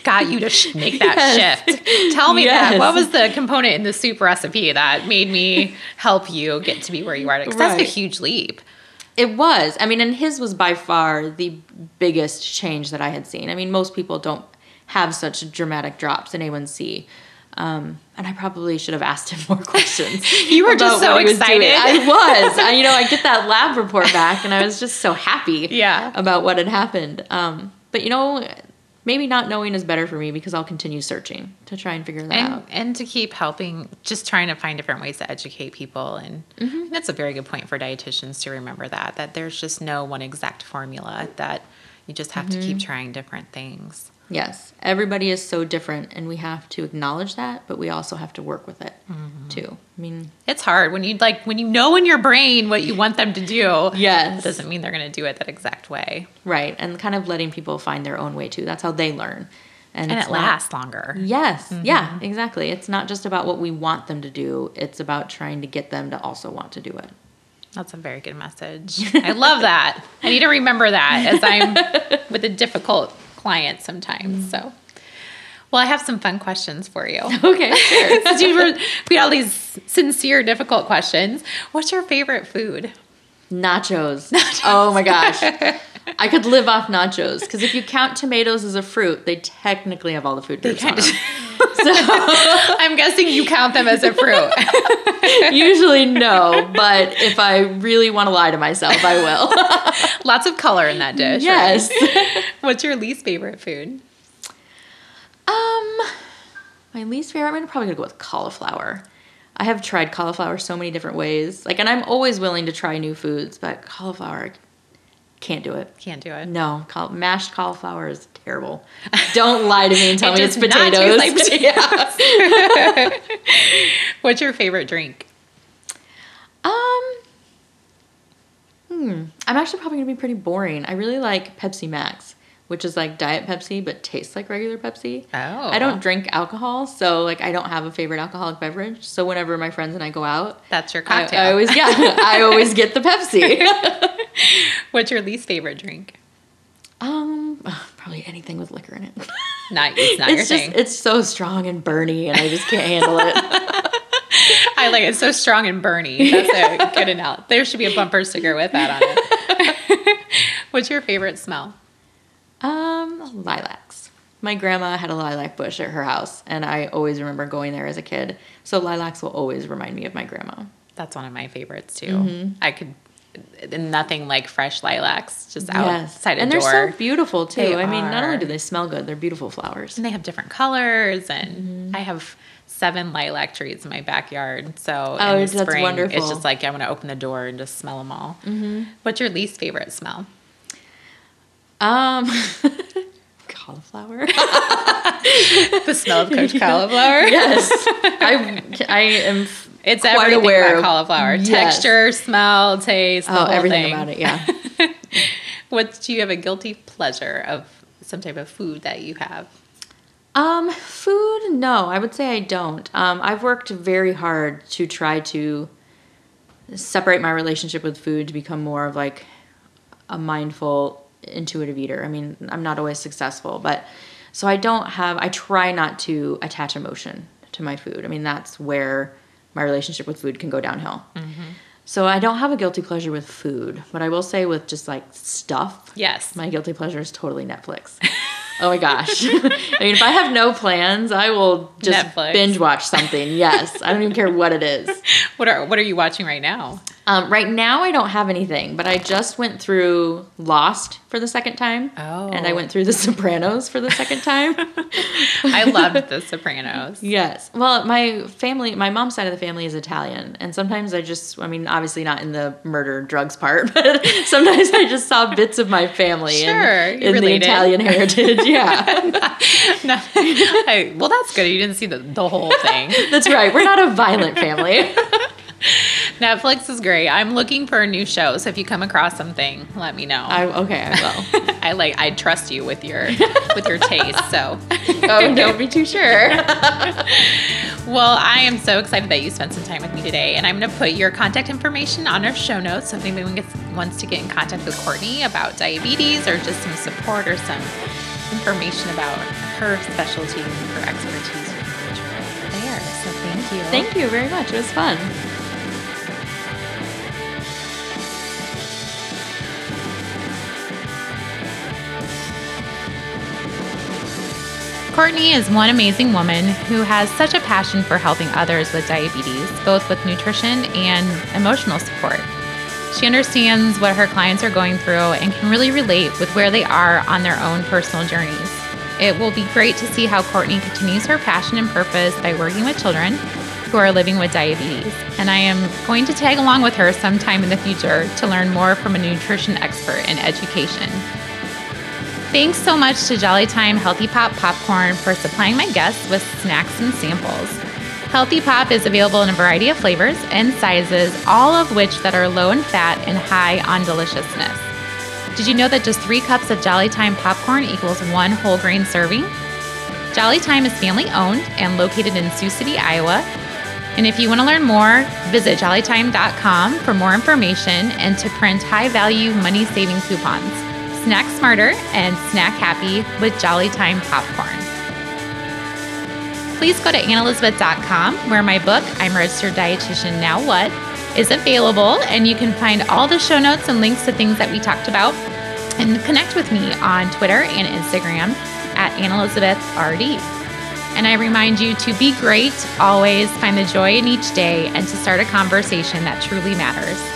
got you to sh- make that yes. shift? Tell me yes. that. What was the component in the soup recipe that made me help you get to be where you are? Because right. that's a huge leap. It was. I mean, and his was by far the biggest change that I had seen. I mean, most people don't have such dramatic drops in A1C. Um, and I probably should have asked him more questions. you were just so excited. Was I was. I, you know, I get that lab report back, and I was just so happy. Yeah. About what had happened. Um, but you know, maybe not knowing is better for me because I'll continue searching to try and figure that and, out. And to keep helping, just trying to find different ways to educate people. And mm-hmm. that's a very good point for dietitians to remember that that there's just no one exact formula. That you just have mm-hmm. to keep mm-hmm. trying different things. Yes, everybody is so different, and we have to acknowledge that, but we also have to work with it mm-hmm. too. I mean, it's hard when you like when you know in your brain what you want them to do. Yes, it doesn't mean they're going to do it that exact way. Right, and kind of letting people find their own way too. That's how they learn, and, and it lasts longer. Yes, mm-hmm. yeah, exactly. It's not just about what we want them to do; it's about trying to get them to also want to do it. That's a very good message. I love that. I need to remember that as I'm with a difficult clients sometimes. Mm. So, well, I have some fun questions for you. Okay, sure. Since you were, we had all these sincere, difficult questions. What's your favorite food? Nachos. nachos. Oh my gosh. I could live off nachos because if you count tomatoes as a fruit, they technically have all the food groups on them. so I'm guessing you count them as a fruit. Usually no, but if I really want to lie to myself, I will. Lots of color in that dish. Yes. Right? What's your least favorite food? Um, my least favorite. I'm probably gonna go with cauliflower. I have tried cauliflower so many different ways. Like, and I'm always willing to try new foods, but cauliflower, can't do it. Can't do it. No, caul- mashed cauliflower is terrible. Don't lie to me and tell it me it's potatoes. Like potatoes. What's your favorite drink? Um, hmm. I'm actually probably gonna be pretty boring. I really like Pepsi Max which is like diet Pepsi but tastes like regular Pepsi. Oh. I don't drink alcohol, so like I don't have a favorite alcoholic beverage. So whenever my friends and I go out, that's your cocktail. I, I always yeah, I always get the Pepsi. What's your least favorite drink? Um, probably anything with liquor in it. Not, it's not it's your just, thing. It's so strong and burny, and I just can't handle it. I like it. It's so strong and burny. That's a good enough. There should be a bumper sticker with that on it. What's your favorite smell? Um, lilacs. My grandma had a lilac bush at her house, and I always remember going there as a kid. So lilacs will always remind me of my grandma. That's one of my favorites too. Mm-hmm. I could nothing like fresh lilacs just outside yes. and they're so beautiful too. They I mean, not only do they smell good, they're beautiful flowers, and they have different colors. And mm-hmm. I have seven lilac trees in my backyard. So oh, in the spring, wonderful. it's just like I'm gonna open the door and just smell them all. Mm-hmm. What's your least favorite smell? Um, cauliflower. the smell of cooked cauliflower. yes, I I am. It's quite everything aware about cauliflower: yes. texture, smell, taste. oh, everything thing. about it. Yeah. what do you have a guilty pleasure of some type of food that you have? Um, food? No, I would say I don't. Um, I've worked very hard to try to separate my relationship with food to become more of like a mindful, intuitive eater. I mean, I'm not always successful, but so I don't have, I try not to attach emotion to my food. I mean, that's where my relationship with food can go downhill. So I don't have a guilty pleasure with food, but I will say with just like stuff. Yes. My guilty pleasure is totally Netflix. oh my gosh. I mean, if I have no plans, I will just Netflix. binge watch something. Yes. I don't even care what it is. What are What are you watching right now? Um, right now, I don't have anything, but I just went through Lost for the second time. Oh. And I went through The Sopranos for the second time. I loved The Sopranos. Yes. Well, my family, my mom's side of the family is Italian. And sometimes I just, I mean, obviously not in the murder drugs part, but sometimes I just saw bits of my family in- Sure, you in, the. Italian heritage. Yeah. No, I- well, that's good. You didn't see the, the whole thing. That's right. We're not a violent family. Netflix is great. I'm looking for a new show, so if you come across something, let me know. I, okay, I will. I like I trust you with your with your taste. So, Oh, don't be too sure. well, I am so excited that you spent some time with me today, and I'm going to put your contact information on our show notes. So if anyone gets, wants to get in contact with Courtney about diabetes or just some support or some information about her specialty and her expertise, which there. So thank you. Thank you very much. It was fun. Courtney is one amazing woman who has such a passion for helping others with diabetes, both with nutrition and emotional support. She understands what her clients are going through and can really relate with where they are on their own personal journeys. It will be great to see how Courtney continues her passion and purpose by working with children who are living with diabetes. And I am going to tag along with her sometime in the future to learn more from a nutrition expert in education. Thanks so much to Jolly Time Healthy Pop Popcorn for supplying my guests with snacks and samples. Healthy Pop is available in a variety of flavors and sizes, all of which that are low in fat and high on deliciousness. Did you know that just three cups of Jolly Time popcorn equals one whole grain serving? Jolly Time is family owned and located in Sioux City, Iowa. And if you want to learn more, visit jollytime.com for more information and to print high value money saving coupons. Snack smarter and snack happy with Jolly Time popcorn. Please go to annelizabeth.com where my book, I'm Registered Dietitian Now What, is available and you can find all the show notes and links to things that we talked about and connect with me on Twitter and Instagram at AnnElizabethRD. And I remind you to be great, always find the joy in each day, and to start a conversation that truly matters.